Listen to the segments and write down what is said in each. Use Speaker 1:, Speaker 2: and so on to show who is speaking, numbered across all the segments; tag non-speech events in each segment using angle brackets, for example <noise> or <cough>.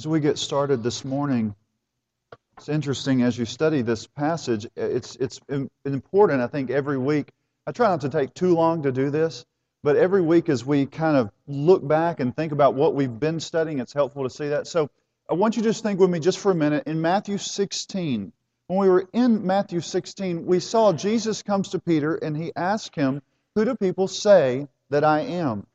Speaker 1: As we get started this morning, it's interesting as you study this passage. It's, it's important, I think, every week. I try not to take too long to do this, but every week as we kind of look back and think about what we've been studying, it's helpful to see that. So I want you to just think with me just for a minute. In Matthew 16, when we were in Matthew 16, we saw Jesus comes to Peter and he asked him, Who do people say that I am?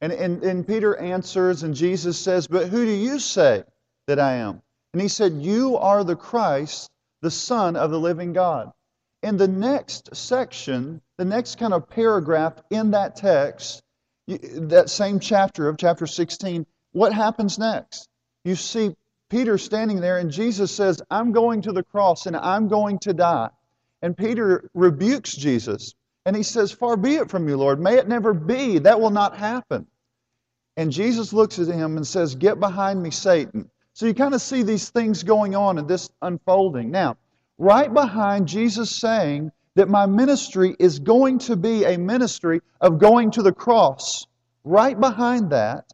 Speaker 1: And, and, and Peter answers, and Jesus says, But who do you say that I am? And he said, You are the Christ, the Son of the living God. In the next section, the next kind of paragraph in that text, that same chapter of chapter 16, what happens next? You see Peter standing there, and Jesus says, I'm going to the cross and I'm going to die. And Peter rebukes Jesus and he says, Far be it from you, Lord. May it never be. That will not happen. And Jesus looks at him and says, Get behind me, Satan. So you kind of see these things going on and this unfolding. Now, right behind Jesus saying that my ministry is going to be a ministry of going to the cross, right behind that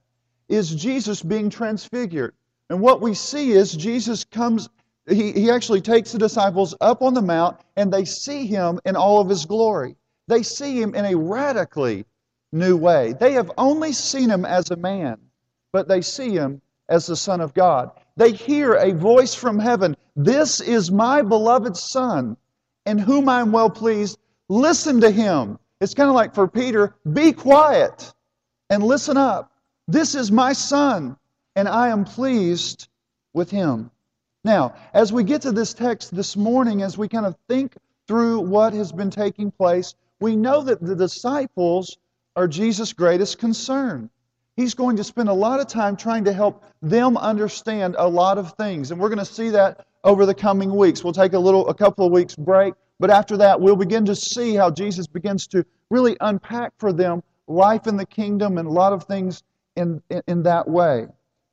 Speaker 1: is Jesus being transfigured. And what we see is Jesus comes, he, he actually takes the disciples up on the mount and they see him in all of his glory. They see him in a radically new way. They have only seen him as a man, but they see him as the Son of God. They hear a voice from heaven This is my beloved Son, in whom I am well pleased. Listen to him. It's kind of like for Peter be quiet and listen up. This is my Son, and I am pleased with him. Now, as we get to this text this morning, as we kind of think through what has been taking place, we know that the disciples are Jesus' greatest concern. He's going to spend a lot of time trying to help them understand a lot of things. And we're going to see that over the coming weeks. We'll take a little a couple of weeks break, but after that we'll begin to see how Jesus begins to really unpack for them life in the kingdom and a lot of things in, in, in that way.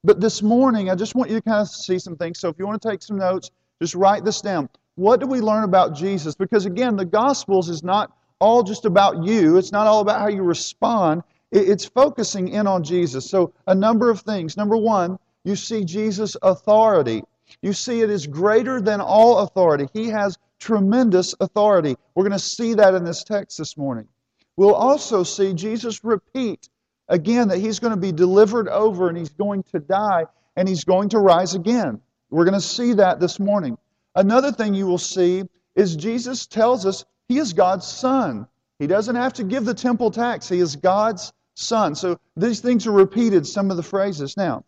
Speaker 1: But this morning, I just want you to kind of see some things. So if you want to take some notes, just write this down. What do we learn about Jesus? Because again, the Gospels is not all just about you. It's not all about how you respond. It's focusing in on Jesus. So, a number of things. Number one, you see Jesus' authority. You see it is greater than all authority. He has tremendous authority. We're going to see that in this text this morning. We'll also see Jesus repeat again that he's going to be delivered over and he's going to die and he's going to rise again. We're going to see that this morning. Another thing you will see is Jesus tells us he is God's son. He doesn't have to give the temple tax. He is God's son. So these things are repeated, some of the phrases. Now,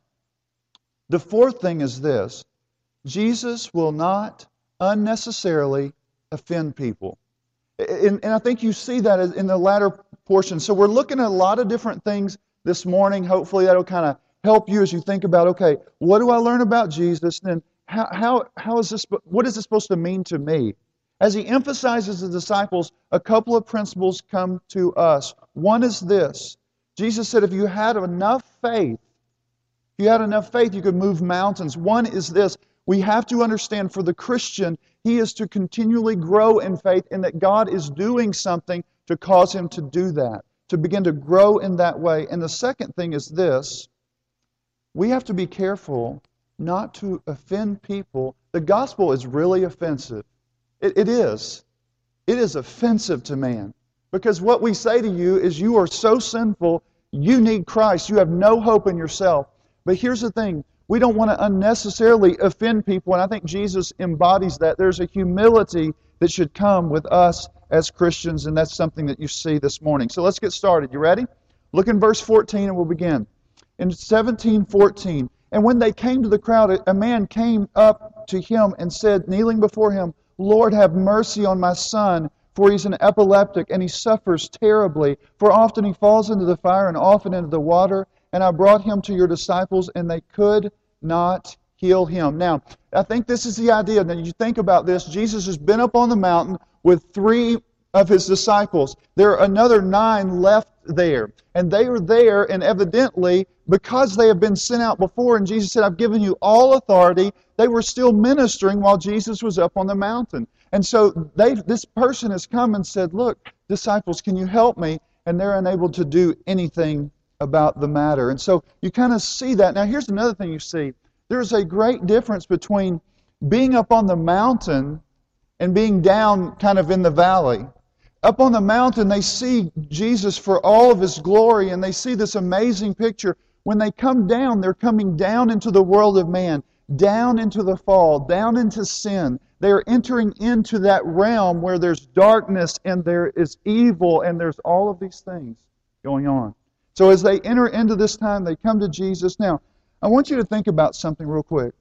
Speaker 1: the fourth thing is this Jesus will not unnecessarily offend people. And, and, I think you see that in the latter portion. So we're looking at a lot of different things this morning. Hopefully, that'll kind of help you as you think about okay, what do I learn about Jesus? And how, how, how is this, what is this supposed to mean to me? As he emphasizes the disciples, a couple of principles come to us. One is this Jesus said, if you had enough faith, if you had enough faith, you could move mountains. One is this we have to understand for the Christian, he is to continually grow in faith and that God is doing something to cause him to do that, to begin to grow in that way. And the second thing is this we have to be careful not to offend people. The gospel is really offensive. It, it is. It is offensive to man. Because what we say to you is, you are so sinful, you need Christ. You have no hope in yourself. But here's the thing we don't want to unnecessarily offend people, and I think Jesus embodies that. There's a humility that should come with us as Christians, and that's something that you see this morning. So let's get started. You ready? Look in verse 14 and we'll begin. In 17:14, and when they came to the crowd, a man came up to him and said, kneeling before him, Lord, have mercy on my son, for he's an epileptic and he suffers terribly. For often he falls into the fire and often into the water. And I brought him to your disciples, and they could not heal him. Now, I think this is the idea. Now, you think about this. Jesus has been up on the mountain with three of his disciples. There are another nine left there. And they are there, and evidently, because they have been sent out before, and Jesus said, I've given you all authority, they were still ministering while Jesus was up on the mountain. And so they, this person has come and said, Look, disciples, can you help me? And they're unable to do anything about the matter. And so you kind of see that. Now, here's another thing you see There's a great difference between being up on the mountain and being down kind of in the valley. Up on the mountain, they see Jesus for all of his glory and they see this amazing picture. When they come down, they're coming down into the world of man, down into the fall, down into sin. They are entering into that realm where there's darkness and there is evil and there's all of these things going on. So as they enter into this time, they come to Jesus. Now, I want you to think about something real quick.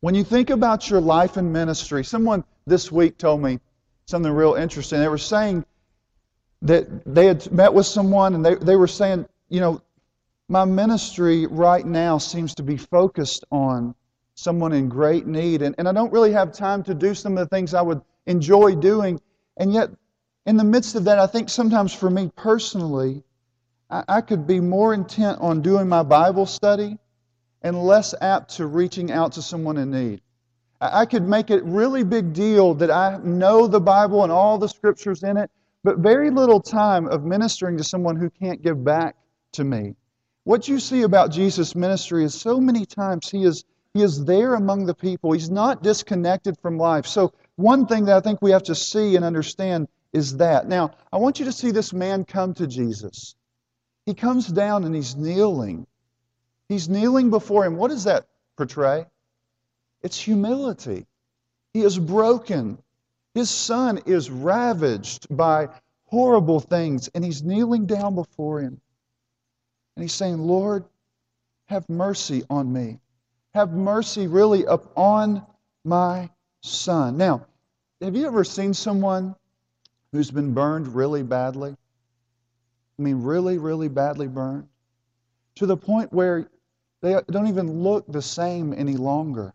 Speaker 1: When you think about your life and ministry, someone this week told me something real interesting. They were saying that they had met with someone and they, they were saying, you know, my ministry right now seems to be focused on someone in great need, and, and I don't really have time to do some of the things I would enjoy doing. And yet, in the midst of that, I think sometimes for me personally, I, I could be more intent on doing my Bible study and less apt to reaching out to someone in need. I could make it really big deal that I know the Bible and all the scriptures in it, but very little time of ministering to someone who can't give back to me. What you see about Jesus' ministry is so many times he is, he is there among the people. He's not disconnected from life. So, one thing that I think we have to see and understand is that. Now, I want you to see this man come to Jesus. He comes down and he's kneeling. He's kneeling before him. What does that portray? It's humility. He is broken. His son is ravaged by horrible things, and he's kneeling down before him. And he's saying, Lord, have mercy on me. Have mercy really upon my son. Now, have you ever seen someone who's been burned really badly? I mean, really, really badly burned? To the point where they don't even look the same any longer.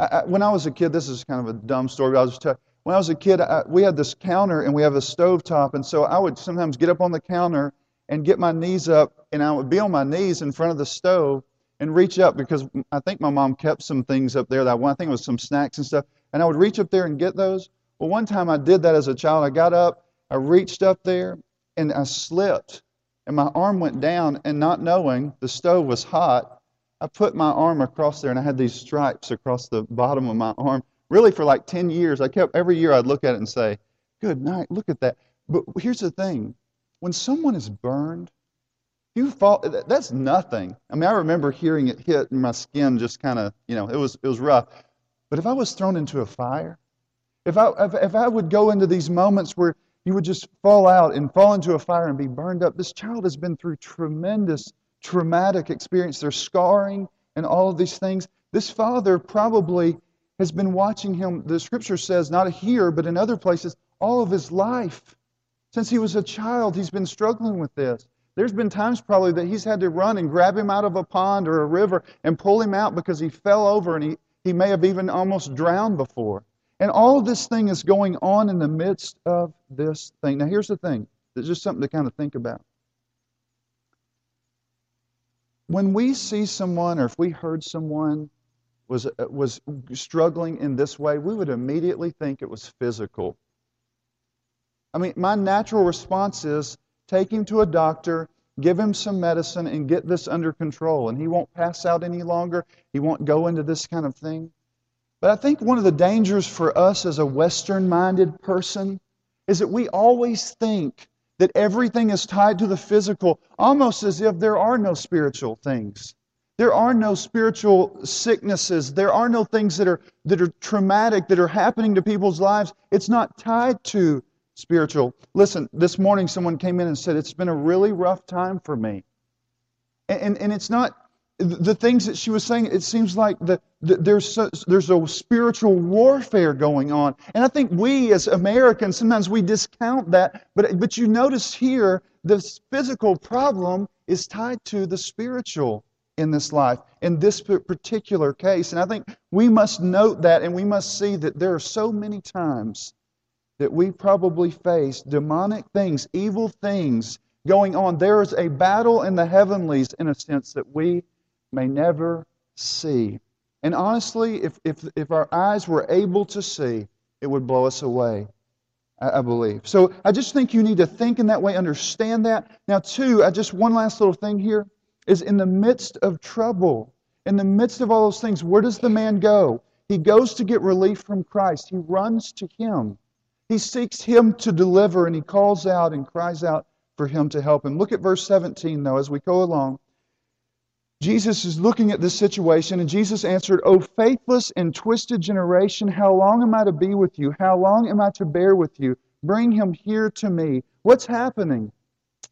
Speaker 1: I, I, when I was a kid, this is kind of a dumb story, but I was just tell when I was a kid, I, we had this counter and we have a stove top, and so I would sometimes get up on the counter and get my knees up, and I would be on my knees in front of the stove and reach up because I think my mom kept some things up there that I, I think it was some snacks and stuff, and I would reach up there and get those. Well, one time I did that as a child. I got up, I reached up there, and I slipped, and my arm went down, and not knowing the stove was hot, I put my arm across there and I had these stripes across the bottom of my arm. Really, for like 10 years, I kept, every year I'd look at it and say, Good night, look at that. But here's the thing when someone is burned, you fall, that's nothing. I mean, I remember hearing it hit and my skin just kind of, you know, it was, it was rough. But if I was thrown into a fire, if I, if, if I would go into these moments where you would just fall out and fall into a fire and be burned up, this child has been through tremendous traumatic experience. There's scarring and all of these things. This father probably has been watching him, the scripture says, not here, but in other places, all of his life. Since he was a child, he's been struggling with this. There's been times probably that he's had to run and grab him out of a pond or a river and pull him out because he fell over and he, he may have even almost drowned before. And all this thing is going on in the midst of this thing. Now, here's the thing. There's just something to kind of think about when we see someone or if we heard someone was, uh, was struggling in this way, we would immediately think it was physical. I mean, my natural response is take him to a doctor, give him some medicine, and get this under control. And he won't pass out any longer. He won't go into this kind of thing. But I think one of the dangers for us as a Western minded person is that we always think that everything is tied to the physical, almost as if there are no spiritual things. There are no spiritual sicknesses. There are no things that are, that are traumatic, that are happening to people's lives. It's not tied to spiritual. Listen, this morning someone came in and said, It's been a really rough time for me. And, and, and it's not the things that she was saying, it seems like the, the, there's, there's a spiritual warfare going on. And I think we as Americans, sometimes we discount that. But, but you notice here, the physical problem is tied to the spiritual in this life, in this particular case. And I think we must note that and we must see that there are so many times that we probably face demonic things, evil things going on. There is a battle in the heavenlies, in a sense, that we may never see. And honestly, if, if, if our eyes were able to see, it would blow us away, I, I believe. So I just think you need to think in that way, understand that. Now, two, I just one last little thing here is in the midst of trouble, In the midst of all those things, where does the man go? He goes to get relief from Christ. He runs to Him. He seeks Him to deliver, and he calls out and cries out for Him to help him. Look at verse 17, though, as we go along. Jesus is looking at this situation, and Jesus answered, O faithless and twisted generation, how long am I to be with you? How long am I to bear with you? Bring him here to me. What's happening?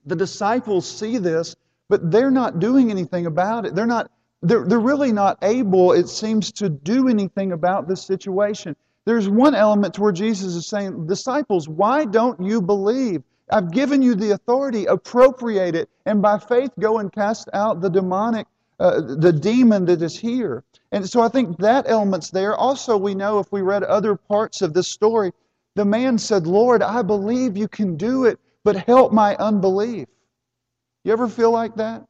Speaker 1: The disciples see this, but they're not doing anything about it. They're not they're, they're really not able, it seems, to do anything about this situation. There's one element to where Jesus is saying, Disciples, why don't you believe? I've given you the authority, appropriate it, and by faith go and cast out the demonic uh, the demon that is here. And so I think that element's there. Also, we know if we read other parts of this story, the man said, Lord, I believe you can do it, but help my unbelief. You ever feel like that?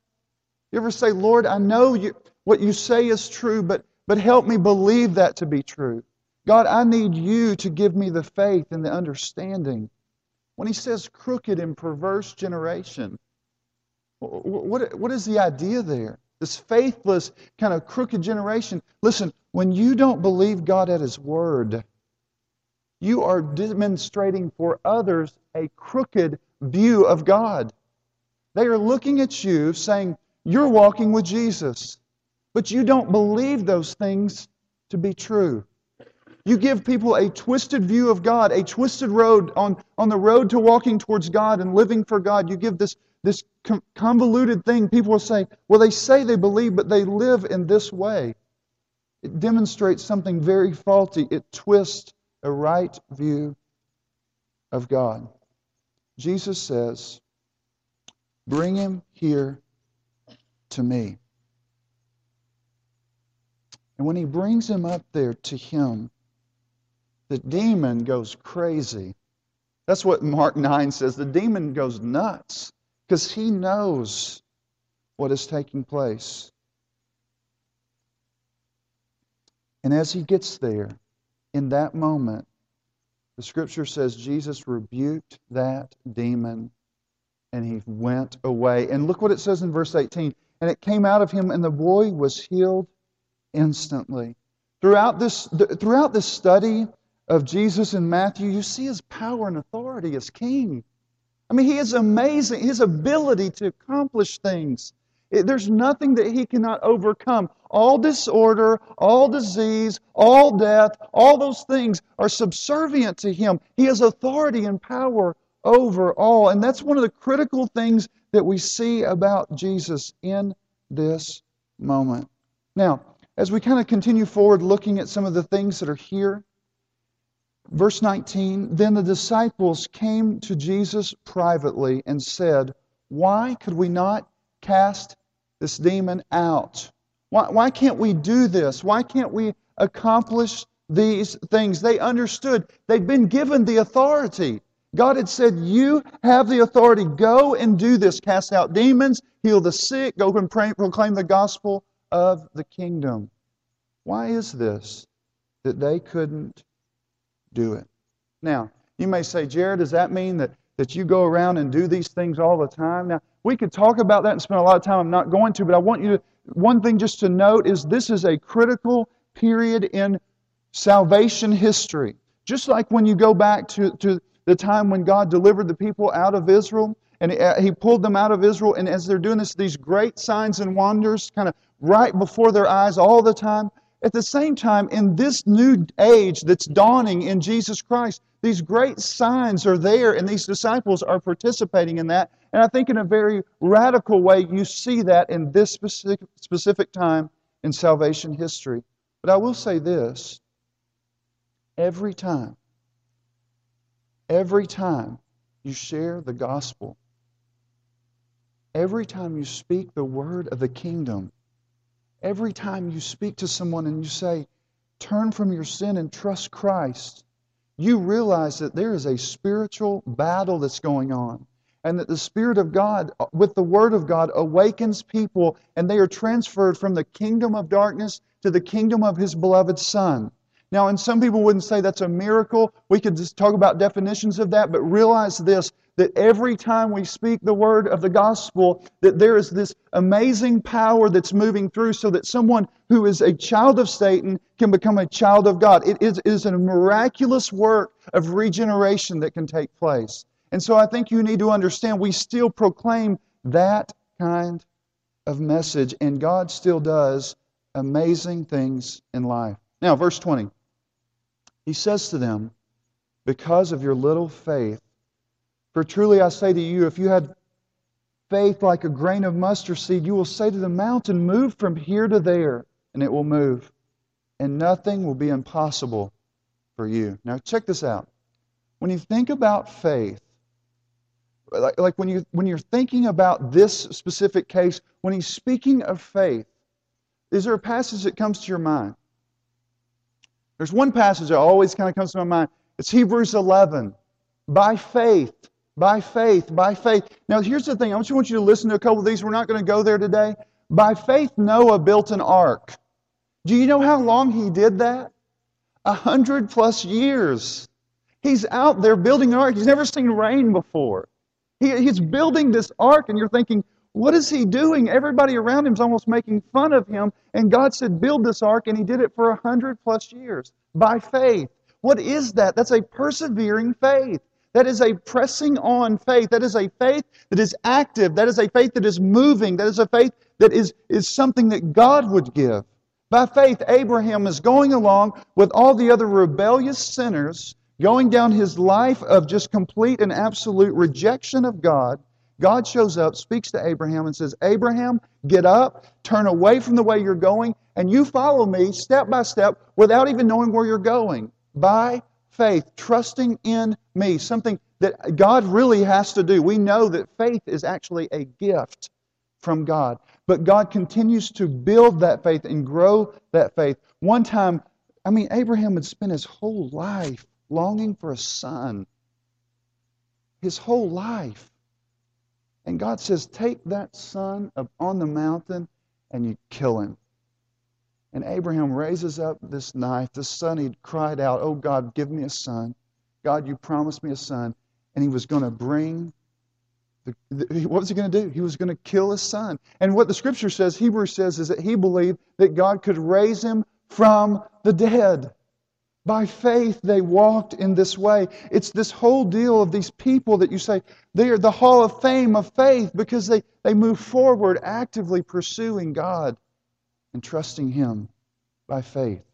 Speaker 1: You ever say, Lord, I know you, what you say is true, but, but help me believe that to be true? God, I need you to give me the faith and the understanding. When he says crooked and perverse generation, what, what is the idea there? This faithless, kind of crooked generation. Listen, when you don't believe God at His Word, you are demonstrating for others a crooked view of God. They are looking at you saying, You're walking with Jesus, but you don't believe those things to be true. You give people a twisted view of God, a twisted road on, on the road to walking towards God and living for God. You give this this convoluted thing, people will say, well, they say they believe, but they live in this way. It demonstrates something very faulty. It twists a right view of God. Jesus says, Bring him here to me. And when he brings him up there to him, the demon goes crazy. That's what Mark 9 says. The demon goes nuts because he knows what is taking place. And as he gets there, in that moment, the scripture says Jesus rebuked that demon and he went away. And look what it says in verse 18. And it came out of him, and the boy was healed instantly. Throughout this, throughout this study of Jesus in Matthew, you see his power and authority as king. I mean, he is amazing. His ability to accomplish things. There's nothing that he cannot overcome. All disorder, all disease, all death, all those things are subservient to him. He has authority and power over all. And that's one of the critical things that we see about Jesus in this moment. Now, as we kind of continue forward looking at some of the things that are here, Verse 19 Then the disciples came to Jesus privately and said, Why could we not cast this demon out? Why, why can't we do this? Why can't we accomplish these things? They understood. They'd been given the authority. God had said, You have the authority. Go and do this. Cast out demons, heal the sick, go and pray, proclaim the gospel of the kingdom. Why is this that they couldn't do it. Now, you may say, Jared, does that mean that, that you go around and do these things all the time? Now, we could talk about that and spend a lot of time. I'm not going to, but I want you to, one thing just to note is this is a critical period in salvation history. Just like when you go back to, to the time when God delivered the people out of Israel, and uh, He pulled them out of Israel, and as they're doing this, these great signs and wonders kind of right before their eyes all the time, at the same time, in this new age that's dawning in Jesus Christ, these great signs are there, and these disciples are participating in that. And I think in a very radical way, you see that in this specific, specific time in salvation history. But I will say this every time, every time you share the gospel, every time you speak the word of the kingdom, Every time you speak to someone and you say, turn from your sin and trust Christ, you realize that there is a spiritual battle that's going on. And that the Spirit of God, with the Word of God, awakens people and they are transferred from the kingdom of darkness to the kingdom of His beloved Son. Now, and some people wouldn't say that's a miracle. We could just talk about definitions of that, but realize this that every time we speak the word of the gospel, that there is this amazing power that's moving through so that someone who is a child of Satan can become a child of God. It is, it is a miraculous work of regeneration that can take place. And so I think you need to understand we still proclaim that kind of message, and God still does amazing things in life. Now, verse 20. He says to them, Because of your little faith, for truly I say to you, if you had faith like a grain of mustard seed, you will say to the mountain, Move from here to there, and it will move. And nothing will be impossible for you. Now, check this out. When you think about faith, like, like when, you, when you're thinking about this specific case, when he's speaking of faith, is there a passage that comes to your mind? There's one passage that always kind of comes to my mind. It's Hebrews 11. By faith, by faith, by faith. Now, here's the thing. I just want you to listen to a couple of these. We're not going to go there today. By faith, Noah built an ark. Do you know how long he did that? A hundred plus years. He's out there building an ark. He's never seen rain before. He, he's building this ark, and you're thinking, what is he doing? Everybody around him is almost making fun of him. And God said, Build this ark, and he did it for a hundred plus years by faith. What is that? That's a persevering faith. That is a pressing on faith. That is a faith that is active. That is a faith that is moving. That is a faith that is, is something that God would give. By faith, Abraham is going along with all the other rebellious sinners, going down his life of just complete and absolute rejection of God God shows up, speaks to Abraham, and says, Abraham, get up, turn away from the way you're going, and you follow me step by step without even knowing where you're going. By faith, trusting in me, something that God really has to do. We know that faith is actually a gift from God. But God continues to build that faith and grow that faith. One time, I mean, Abraham had spent his whole life longing for a son. His whole life. And God says, Take that son up on the mountain and you kill him. And Abraham raises up this knife. The son, he'd cried out, Oh God, give me a son. God, you promised me a son. And he was going to bring, the, the, what was he going to do? He was going to kill his son. And what the scripture says, Hebrews says, is that he believed that God could raise him from the dead. By faith, they walked in this way. It's this whole deal of these people that you say, they are the hall of fame of faith because they, they move forward actively pursuing God and trusting Him by faith.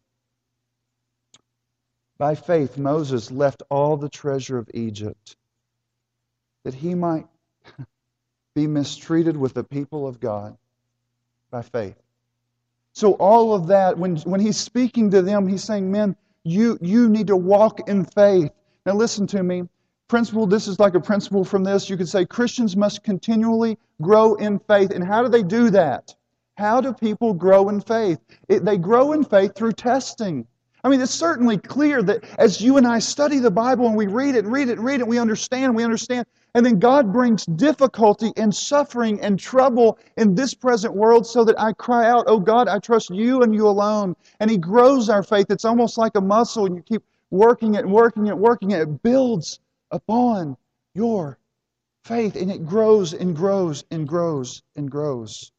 Speaker 1: By faith, Moses left all the treasure of Egypt that he might be mistreated with the people of God by faith. So, all of that, when, when he's speaking to them, he's saying, Men, you, you need to walk in faith. Now, listen to me. Principle, this is like a principle from this. You could say Christians must continually grow in faith. And how do they do that? How do people grow in faith? It, they grow in faith through testing. I mean, it's certainly clear that as you and I study the Bible and we read it and read it and read it, we understand, we understand. And then God brings difficulty and suffering and trouble in this present world so that I cry out, Oh God, I trust you and you alone. And He grows our faith. It's almost like a muscle, and you keep working it and working it, and working it. It builds upon your faith, and it grows and grows and grows and grows.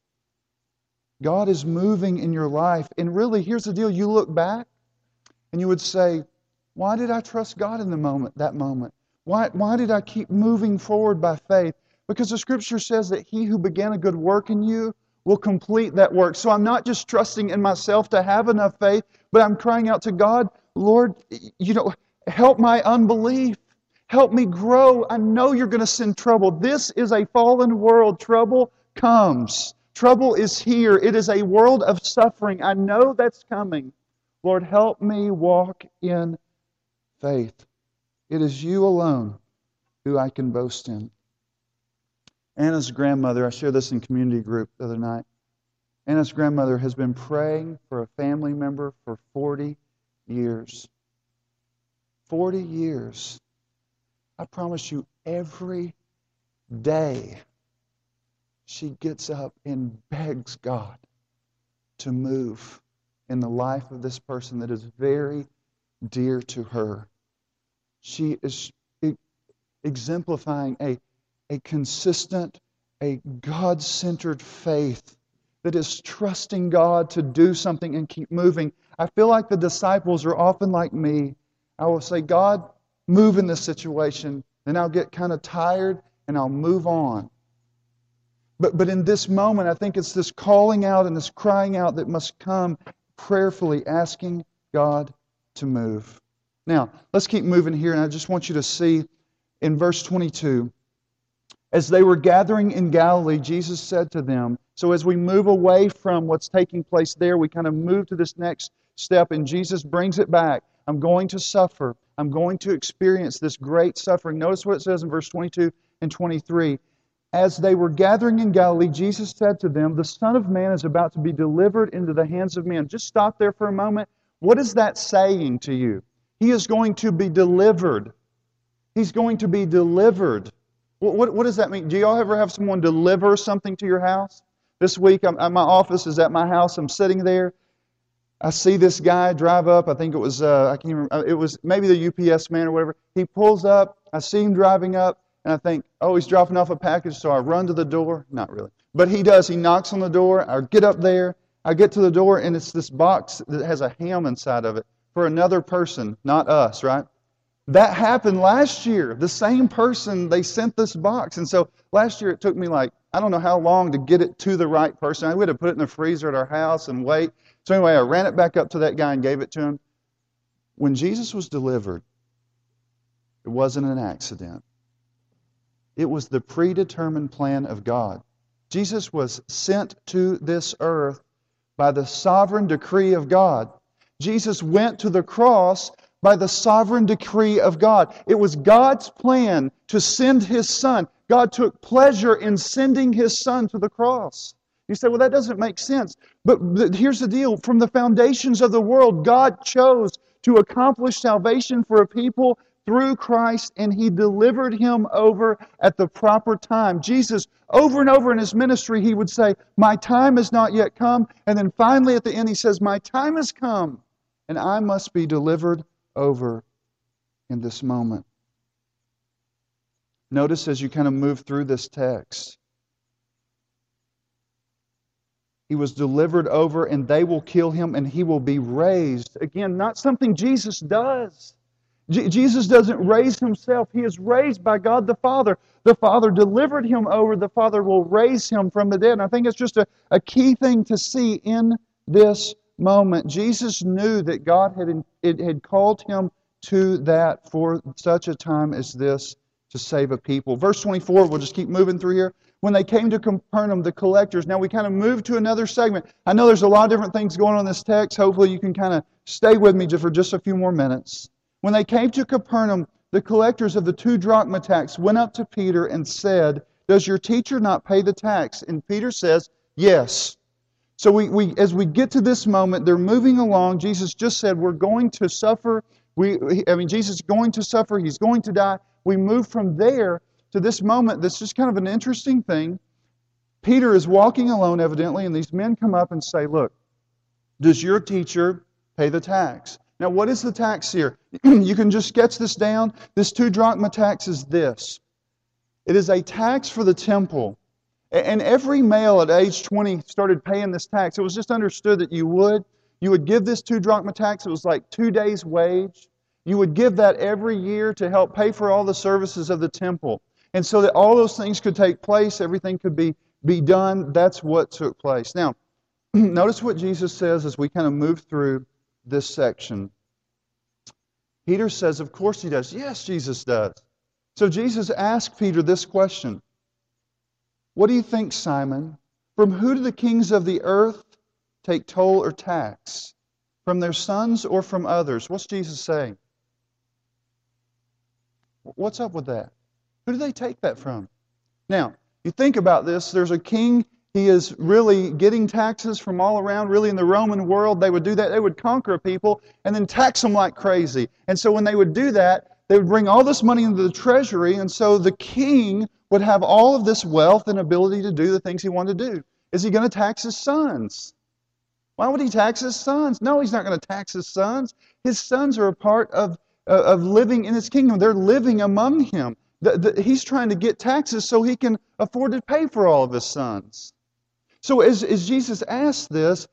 Speaker 1: God is moving in your life. And really, here's the deal you look back and you would say, Why did I trust God in the moment, that moment? Why, why did I keep moving forward by faith? Because the scripture says that he who began a good work in you will complete that work. So I'm not just trusting in myself to have enough faith, but I'm crying out to God, Lord, you know, help my unbelief. Help me grow. I know you're going to send trouble. This is a fallen world. Trouble comes. Trouble is here. It is a world of suffering. I know that's coming. Lord, help me walk in faith. It is you alone who I can boast in. Anna's grandmother, I shared this in community group the other night. Anna's grandmother has been praying for a family member for 40 years. 40 years. I promise you, every day she gets up and begs God to move in the life of this person that is very dear to her. She is, exemplifying a, a consistent, a God centered faith that is trusting God to do something and keep moving. I feel like the disciples are often like me. I will say, God, move in this situation. Then I'll get kind of tired and I'll move on. But, but in this moment, I think it's this calling out and this crying out that must come prayerfully, asking God to move. Now, let's keep moving here, and I just want you to see in verse 22 as they were gathering in Galilee, Jesus said to them, So as we move away from what's taking place there, we kind of move to this next step, and Jesus brings it back. I'm going to suffer. I'm going to experience this great suffering. Notice what it says in verse 22 and 23. As they were gathering in Galilee, Jesus said to them, The Son of Man is about to be delivered into the hands of men. Just stop there for a moment. What is that saying to you? He is going to be delivered. He's going to be delivered. What, what, what, does that mean? Do y'all ever have someone deliver something to your house? This week, I'm, my office is at my house. I'm sitting there. I see this guy drive up. I think it was uh, I can't remember. It was maybe the UPS man or whatever. He pulls up. I see him driving up. And I think, oh, he's dropping off a package, so I run to the door. Not really. But he does. He knocks on the door. I get up there. I get to the door, and it's this box that has a ham inside of it for another person, not us, right? That happened last year. The same person, they sent this box. And so last year it took me like, I don't know how long to get it to the right person. I would have put it in the freezer at our house and wait. So anyway, I ran it back up to that guy and gave it to him. When Jesus was delivered, it wasn't an accident. It was the predetermined plan of God. Jesus was sent to this earth by the sovereign decree of God. Jesus went to the cross by the sovereign decree of God. It was God's plan to send his son. God took pleasure in sending his son to the cross. You say, well, that doesn't make sense. But here's the deal from the foundations of the world, God chose to accomplish salvation for a people through Christ and he delivered him over at the proper time. Jesus, over and over in his ministry, he would say, My time has not yet come. And then finally at the end, he says, My time has come and I must be delivered over in this moment. Notice as you kind of move through this text, he was delivered over and they will kill him and he will be raised. Again, not something Jesus does. Jesus doesn't raise himself. He is raised by God the Father. The Father delivered him over. The Father will raise him from the dead. And I think it's just a, a key thing to see in this moment. Jesus knew that God had, it had called him to that for such a time as this to save a people. Verse 24, we'll just keep moving through here. When they came to Capernaum, the collectors, now we kind of move to another segment. I know there's a lot of different things going on in this text. Hopefully you can kind of stay with me just for just a few more minutes. When they came to Capernaum, the collectors of the two drachma tax went up to Peter and said, Does your teacher not pay the tax? And Peter says, Yes. So we, we, as we get to this moment, they're moving along. Jesus just said, We're going to suffer. We, I mean, Jesus is going to suffer. He's going to die. We move from there to this moment that's just kind of an interesting thing. Peter is walking alone, evidently, and these men come up and say, Look, does your teacher pay the tax? Now, what is the tax here? <clears throat> you can just sketch this down. This two drachma tax is this it is a tax for the temple. And every male at age 20 started paying this tax. It was just understood that you would. You would give this two drachma tax. It was like two days' wage. You would give that every year to help pay for all the services of the temple. And so that all those things could take place, everything could be, be done. That's what took place. Now, <clears throat> notice what Jesus says as we kind of move through this section. Peter says, Of course he does. Yes, Jesus does. So Jesus asked Peter this question What do you think, Simon? From who do the kings of the earth take toll or tax? From their sons or from others? What's Jesus saying? What's up with that? Who do they take that from? Now, you think about this, there's a king he is really getting taxes from all around. Really, in the Roman world, they would do that. They would conquer people and then tax them like crazy. And so, when they would do that, they would bring all this money into the treasury. And so, the king would have all of this wealth and ability to do the things he wanted to do. Is he going to tax his sons? Why would he tax his sons? No, he's not going to tax his sons. His sons are a part of, uh, of living in his kingdom, they're living among him. The, the, he's trying to get taxes so he can afford to pay for all of his sons. So as, as Jesus asked this,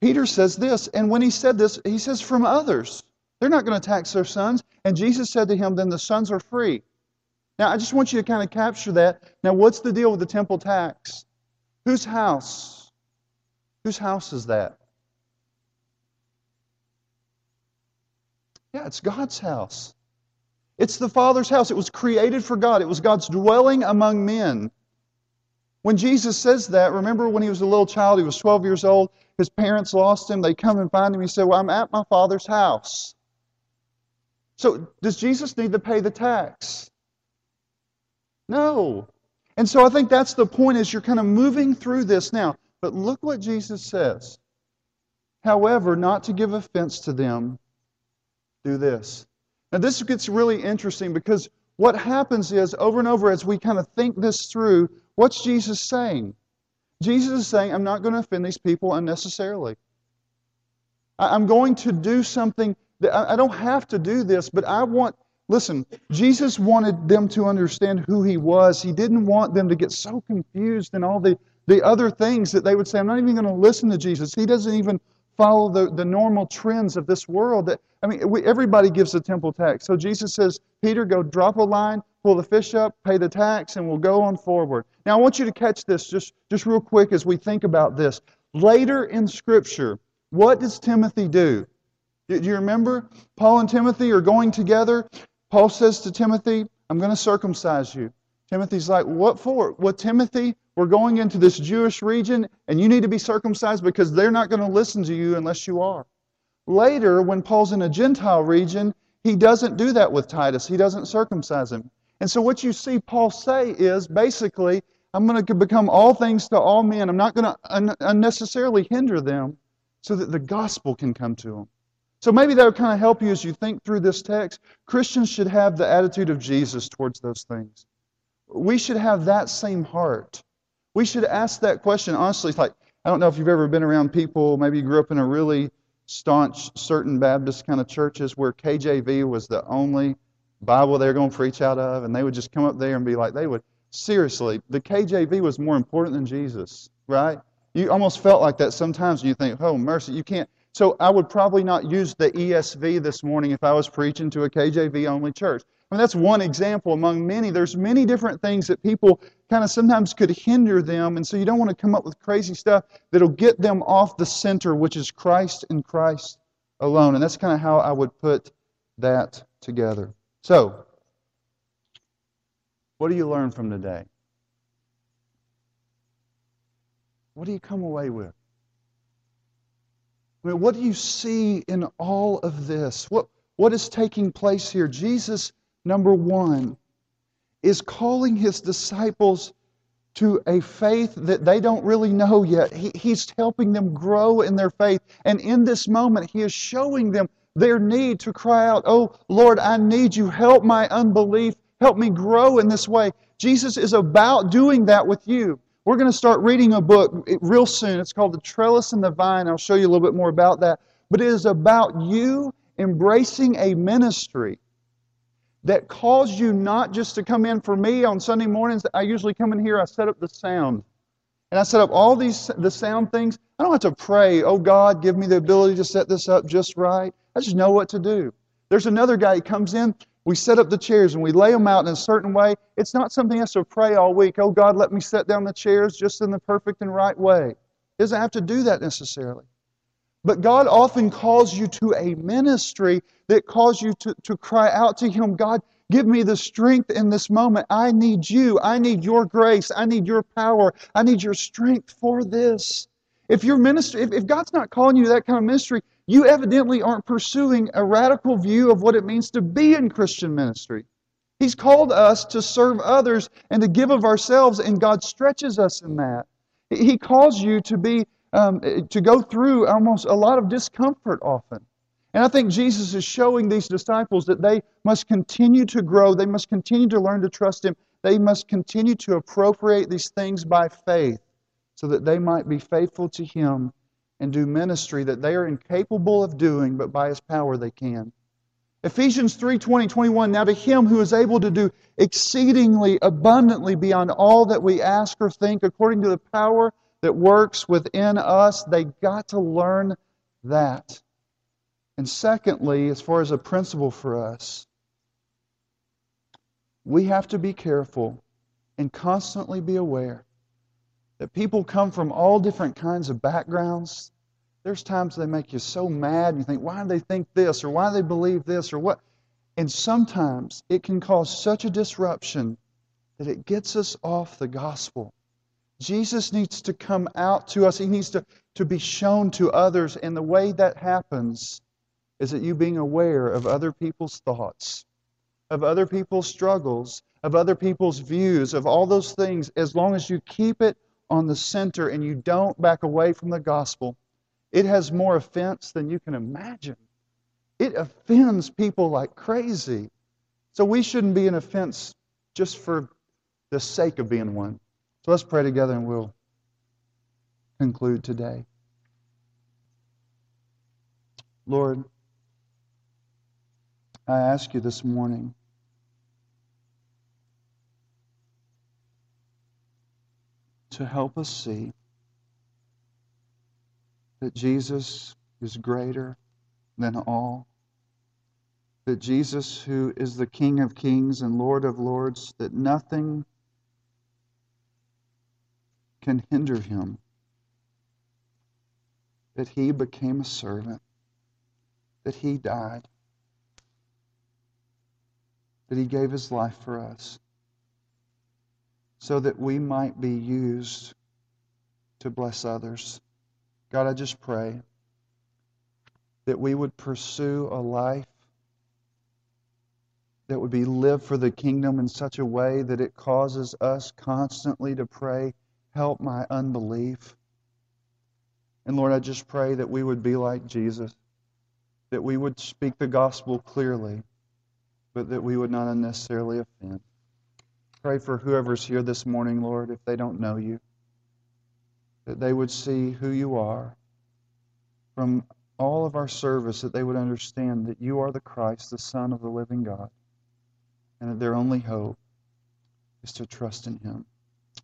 Speaker 1: Peter says this, and when he said this, he says, from others. They're not going to tax their sons. And Jesus said to him, then the sons are free. Now, I just want you to kind of capture that. Now, what's the deal with the temple tax? Whose house? Whose house is that? Yeah, it's God's house. It's the Father's house. It was created for God, it was God's dwelling among men. When Jesus says that, remember when he was a little child, he was 12 years old, his parents lost him, they come and find him, he said, Well, I'm at my Father's house. So, does Jesus need to pay the tax? No. And so I think that's the point is you're kind of moving through this now. But look what Jesus says. However, not to give offense to them, do this. Now, this gets really interesting because what happens is, over and over, as we kind of think this through, what's Jesus saying? Jesus is saying, I'm not going to offend these people unnecessarily. I'm going to do something that I don't have to do this, but I want, listen, Jesus wanted them to understand who he was. He didn't want them to get so confused in all the, the other things that they would say, I'm not even going to listen to Jesus. He doesn't even follow the, the normal trends of this world. That I mean, we, everybody gives a temple tax. So Jesus says, Peter, go drop a line, pull the fish up, pay the tax, and we'll go on forward. Now, I want you to catch this just, just real quick as we think about this. Later in Scripture, what does Timothy do? Do you remember? Paul and Timothy are going together. Paul says to Timothy, I'm going to circumcise you. Timothy's like, What for? Well, Timothy, we're going into this Jewish region, and you need to be circumcised because they're not going to listen to you unless you are. Later, when Paul's in a Gentile region, he doesn't do that with Titus. He doesn't circumcise him. And so, what you see Paul say is basically, I'm going to become all things to all men. I'm not going to un- unnecessarily hinder them so that the gospel can come to them. So, maybe that will kind of help you as you think through this text. Christians should have the attitude of Jesus towards those things we should have that same heart. We should ask that question honestly. It's like, I don't know if you've ever been around people, maybe you grew up in a really staunch, certain Baptist kind of churches where KJV was the only Bible they were going to preach out of, and they would just come up there and be like, they would, seriously, the KJV was more important than Jesus, right? You almost felt like that sometimes, and you think, oh, mercy, you can't. So I would probably not use the ESV this morning if I was preaching to a KJV only church. Mean, that's one example among many. There's many different things that people kind of sometimes could hinder them, and so you don't want to come up with crazy stuff that'll get them off the center, which is Christ and Christ alone. And that's kind of how I would put that together. So, what do you learn from today? What do you come away with? I mean, what do you see in all of this? What, what is taking place here? Jesus number one, is calling his disciples to a faith that they don't really know yet. He, he's helping them grow in their faith. And in this moment, he is showing them their need to cry out, Oh, Lord, I need you. Help my unbelief. Help me grow in this way. Jesus is about doing that with you. We're going to start reading a book real soon. It's called The Trellis and the Vine. I'll show you a little bit more about that. But it is about you embracing a ministry that calls you not just to come in for me on Sunday mornings. I usually come in here, I set up the sound. And I set up all these the sound things. I don't have to pray, oh God, give me the ability to set this up just right. I just know what to do. There's another guy who comes in, we set up the chairs and we lay them out in a certain way. It's not something he has to pray all week. Oh God, let me set down the chairs just in the perfect and right way. He doesn't have to do that necessarily. But God often calls you to a ministry that calls you to, to cry out to Him God, give me the strength in this moment. I need you. I need your grace. I need your power. I need your strength for this. If your ministry, if, if God's not calling you that kind of ministry, you evidently aren't pursuing a radical view of what it means to be in Christian ministry. He's called us to serve others and to give of ourselves, and God stretches us in that. He calls you to be um, to go through almost a lot of discomfort often. And I think Jesus is showing these disciples that they must continue to grow, they must continue to learn to trust Him, they must continue to appropriate these things by faith so that they might be faithful to Him and do ministry that they are incapable of doing, but by His power they can. Ephesians 3 20, 21. Now to him who is able to do exceedingly abundantly beyond all that we ask or think, according to the power that works within us, they got to learn that. And secondly, as far as a principle for us, we have to be careful and constantly be aware that people come from all different kinds of backgrounds. There's times they make you so mad, and you think, why do they think this, or why do they believe this, or what? And sometimes it can cause such a disruption that it gets us off the gospel. Jesus needs to come out to us, He needs to, to be shown to others, and the way that happens is that you being aware of other people's thoughts, of other people's struggles, of other people's views, of all those things, as long as you keep it on the center and you don't back away from the gospel, it has more offense than you can imagine. It offends people like crazy. So we shouldn't be an offense just for the sake of being one. So let's pray together and we'll conclude today. Lord, I ask you this morning to help us see that Jesus is greater than all. That Jesus, who is the King of kings and Lord of lords, that nothing can hinder him. That he became a servant. That he died. That he gave his life for us so that we might be used to bless others. God, I just pray that we would pursue a life that would be lived for the kingdom in such a way that it causes us constantly to pray, Help my unbelief. And Lord, I just pray that we would be like Jesus, that we would speak the gospel clearly, but that we would not unnecessarily offend. Pray for whoever's here this morning, Lord, if they don't know you, that they would see who you are from all of our service, that they would understand that you are the Christ, the Son of the living God, and that their only hope is to trust in him.